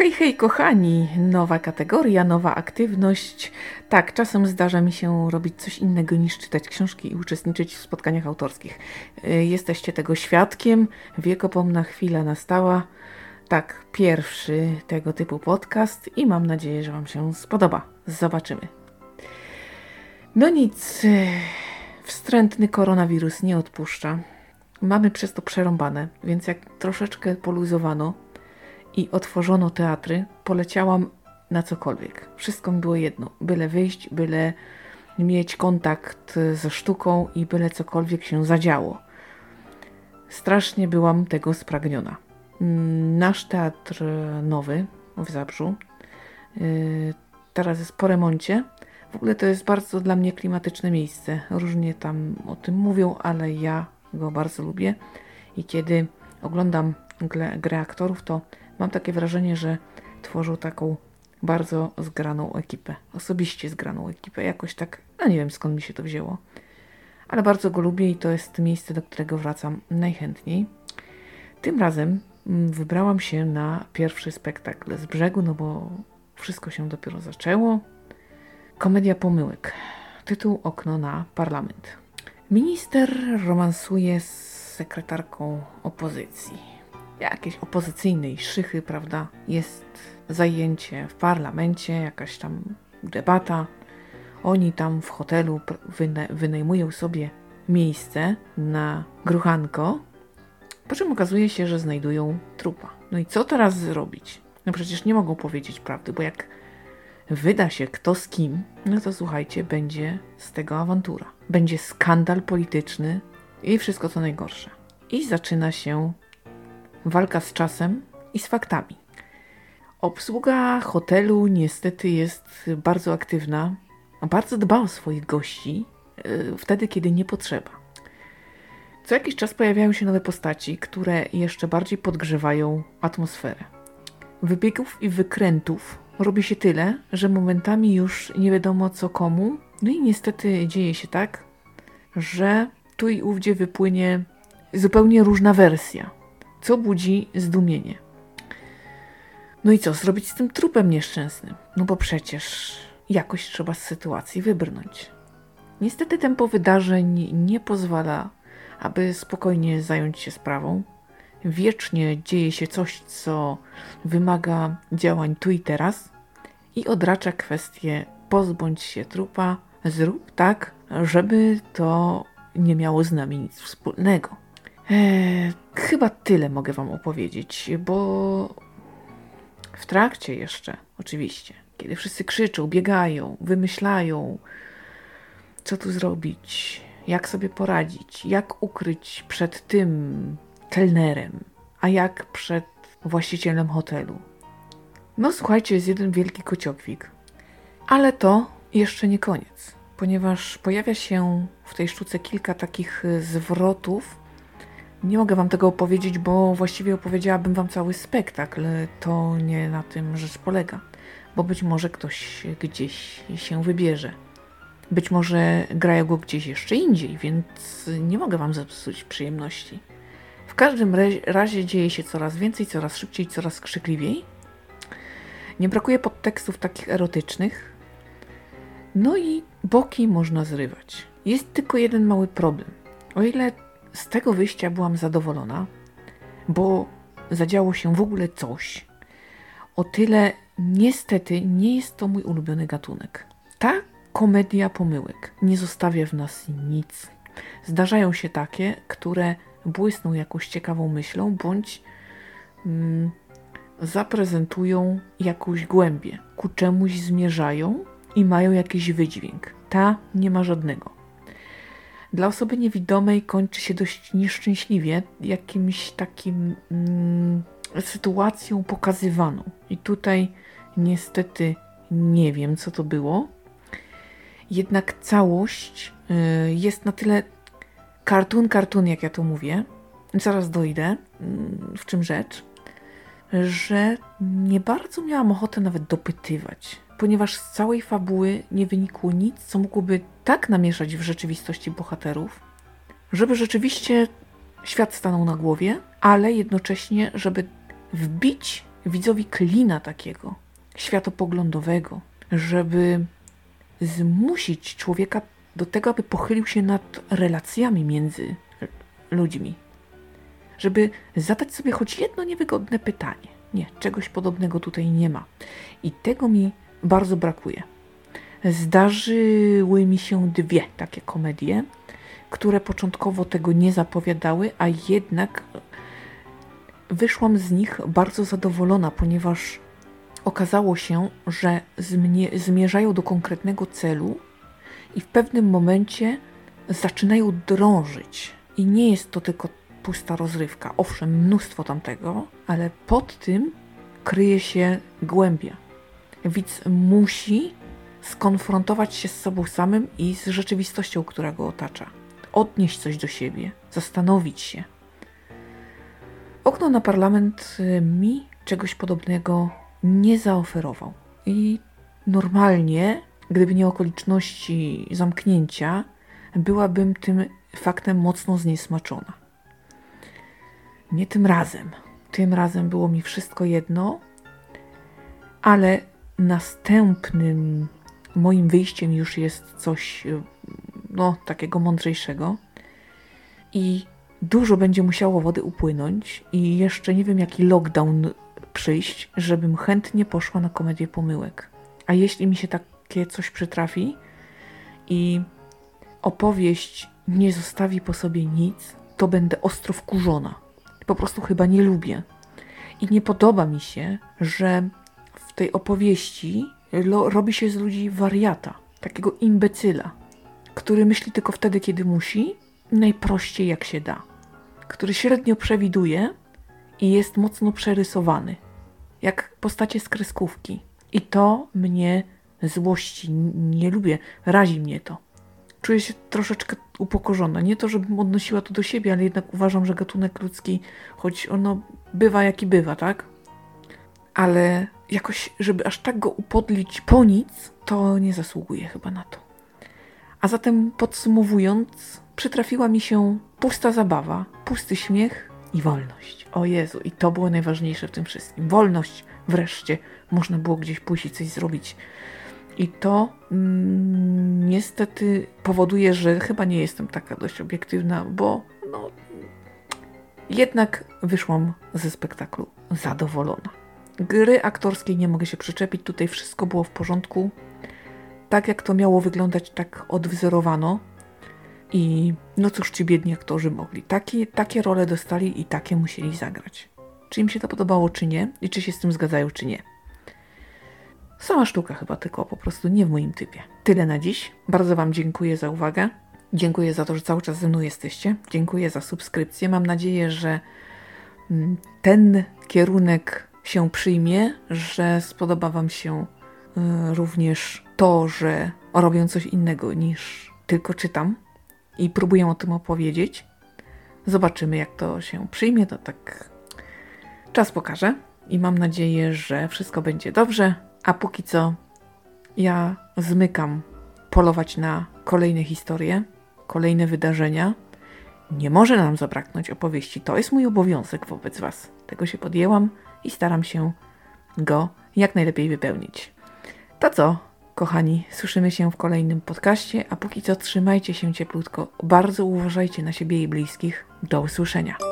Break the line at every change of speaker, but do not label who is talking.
Hej, hej, kochani! Nowa kategoria, nowa aktywność. Tak, czasem zdarza mi się robić coś innego niż czytać książki i uczestniczyć w spotkaniach autorskich. Y, jesteście tego świadkiem. Wiekopomna chwila nastała. Tak, pierwszy tego typu podcast i mam nadzieję, że Wam się spodoba. Zobaczymy. No nic, y, wstrętny koronawirus nie odpuszcza. Mamy przez to przerąbane, więc jak troszeczkę poluzowano, i otworzono teatry, poleciałam na cokolwiek. Wszystko mi było jedno. Byle wyjść, byle mieć kontakt ze sztuką i byle cokolwiek się zadziało. Strasznie byłam tego spragniona. Mm, nasz teatr nowy w Zabrzu y, teraz jest po remoncie. W ogóle to jest bardzo dla mnie klimatyczne miejsce. Różnie tam o tym mówią, ale ja go bardzo lubię. I kiedy oglądam grę aktorów, to Mam takie wrażenie, że tworzą taką bardzo zgraną ekipę. Osobiście zgraną ekipę. Jakoś tak, no nie wiem skąd mi się to wzięło. Ale bardzo go lubię i to jest miejsce, do którego wracam najchętniej. Tym razem mm, wybrałam się na pierwszy spektakl z brzegu, no bo wszystko się dopiero zaczęło. Komedia pomyłek. Tytuł Okno na parlament. Minister romansuje z sekretarką opozycji jakiejś opozycyjnej szychy, prawda? Jest zajęcie w parlamencie, jakaś tam debata. Oni tam w hotelu wynajmują sobie miejsce na gruchanko, po czym okazuje się, że znajdują trupa. No i co teraz zrobić? No przecież nie mogą powiedzieć prawdy, bo jak wyda się kto z kim, no to słuchajcie, będzie z tego awantura. Będzie skandal polityczny i wszystko co najgorsze. I zaczyna się walka z czasem i z faktami. Obsługa hotelu niestety jest bardzo aktywna, bardzo dba o swoich gości, yy, wtedy kiedy nie potrzeba. Co jakiś czas pojawiają się nowe postaci, które jeszcze bardziej podgrzewają atmosferę. Wybiegów i wykrętów robi się tyle, że momentami już nie wiadomo co komu, no i niestety dzieje się tak, że tu i ówdzie wypłynie zupełnie różna wersja co budzi zdumienie. No i co zrobić z tym trupem nieszczęsnym? No bo przecież jakoś trzeba z sytuacji wybrnąć. Niestety tempo wydarzeń nie pozwala, aby spokojnie zająć się sprawą. Wiecznie dzieje się coś, co wymaga działań tu i teraz i odracza kwestię pozbądź się trupa, zrób tak, żeby to nie miało z nami nic wspólnego. Eee, chyba tyle mogę Wam opowiedzieć, bo w trakcie jeszcze, oczywiście, kiedy wszyscy krzyczą, biegają, wymyślają, co tu zrobić, jak sobie poradzić, jak ukryć przed tym kelnerem, a jak przed właścicielem hotelu. No słuchajcie, jest jeden wielki kociokwik. Ale to jeszcze nie koniec, ponieważ pojawia się w tej sztuce kilka takich zwrotów, nie mogę Wam tego opowiedzieć, bo właściwie opowiedziałabym Wam cały spektakl. To nie na tym rzecz polega, bo być może ktoś gdzieś się wybierze. Być może grają go gdzieś jeszcze indziej, więc nie mogę Wam zepsuć przyjemności. W każdym razie dzieje się coraz więcej, coraz szybciej, coraz krzykliwiej. Nie brakuje podtekstów takich erotycznych. No i boki można zrywać. Jest tylko jeden mały problem. O ile z tego wyjścia byłam zadowolona, bo zadziało się w ogóle coś. O tyle niestety nie jest to mój ulubiony gatunek. Ta komedia pomyłek nie zostawia w nas nic. Zdarzają się takie, które błysną jakąś ciekawą myślą, bądź mm, zaprezentują jakąś głębię, ku czemuś zmierzają i mają jakiś wydźwięk. Ta nie ma żadnego dla osoby niewidomej kończy się dość nieszczęśliwie, jakimś takim mm, sytuacją pokazywaną. I tutaj niestety nie wiem, co to było. Jednak całość y, jest na tyle kartun, kartun, jak ja to mówię. Zaraz dojdę, y, w czym rzecz, że nie bardzo miałam ochotę nawet dopytywać ponieważ z całej fabuły nie wynikło nic, co mogłoby tak namieszać w rzeczywistości bohaterów, żeby rzeczywiście świat stanął na głowie, ale jednocześnie, żeby wbić widzowi klina takiego światopoglądowego, żeby zmusić człowieka do tego, aby pochylił się nad relacjami między ludźmi. Żeby zadać sobie choć jedno niewygodne pytanie. Nie, czegoś podobnego tutaj nie ma. I tego mi bardzo brakuje. Zdarzyły mi się dwie takie komedie, które początkowo tego nie zapowiadały, a jednak wyszłam z nich bardzo zadowolona, ponieważ okazało się, że zmierzają do konkretnego celu i w pewnym momencie zaczynają drążyć. I nie jest to tylko pusta rozrywka. Owszem, mnóstwo tamtego, ale pod tym kryje się głębia. Widz musi skonfrontować się z sobą samym i z rzeczywistością, która go otacza. Odnieść coś do siebie, zastanowić się. Okno na parlament y, mi czegoś podobnego nie zaoferował. I normalnie, gdyby nie okoliczności zamknięcia, byłabym tym faktem mocno zniesmaczona. Nie tym razem. Tym razem było mi wszystko jedno, ale następnym moim wyjściem już jest coś no, takiego mądrzejszego. I dużo będzie musiało wody upłynąć, i jeszcze nie wiem, jaki lockdown przyjść, żebym chętnie poszła na komedię pomyłek. A jeśli mi się takie coś przytrafi i opowieść nie zostawi po sobie nic, to będę ostro wkurzona. Po prostu chyba nie lubię. I nie podoba mi się, że tej opowieści robi się z ludzi wariata, takiego imbecyla, który myśli tylko wtedy, kiedy musi, najprościej jak się da, który średnio przewiduje i jest mocno przerysowany, jak postacie z kreskówki. I to mnie złości, nie lubię, razi mnie to. Czuję się troszeczkę upokorzona. Nie to, żebym odnosiła to do siebie, ale jednak uważam, że gatunek ludzki, choć ono bywa jaki bywa, tak? Ale jakoś, żeby aż tak go upodlić po nic, to nie zasługuje chyba na to. A zatem podsumowując, przytrafiła mi się pusta zabawa, pusty śmiech i wolność. O Jezu, i to było najważniejsze w tym wszystkim. Wolność wreszcie. Można było gdzieś pójść i coś zrobić. I to mm, niestety powoduje, że chyba nie jestem taka dość obiektywna, bo no, jednak wyszłam ze spektaklu zadowolona. Gry aktorskiej nie mogę się przyczepić, tutaj wszystko było w porządku. Tak jak to miało wyglądać, tak odwzorowano. I no cóż ci biedni aktorzy mogli. Takie, takie role dostali i takie musieli zagrać. Czy im się to podobało, czy nie, i czy się z tym zgadzają, czy nie. Sama sztuka chyba, tylko po prostu nie w moim typie. Tyle na dziś. Bardzo Wam dziękuję za uwagę. Dziękuję za to, że cały czas ze mną jesteście. Dziękuję za subskrypcję. Mam nadzieję, że mm, ten kierunek się przyjmie, że spodoba Wam się y, również to, że robię coś innego niż tylko czytam i próbuję o tym opowiedzieć. Zobaczymy, jak to się przyjmie. To tak czas pokaże i mam nadzieję, że wszystko będzie dobrze. A póki co ja zmykam polować na kolejne historie, kolejne wydarzenia. Nie może nam zabraknąć opowieści. To jest mój obowiązek wobec Was. Tego się podjęłam i staram się go jak najlepiej wypełnić. To co, kochani, słyszymy się w kolejnym podcaście, a póki co trzymajcie się cieplutko. Bardzo uważajcie na siebie i bliskich. Do usłyszenia.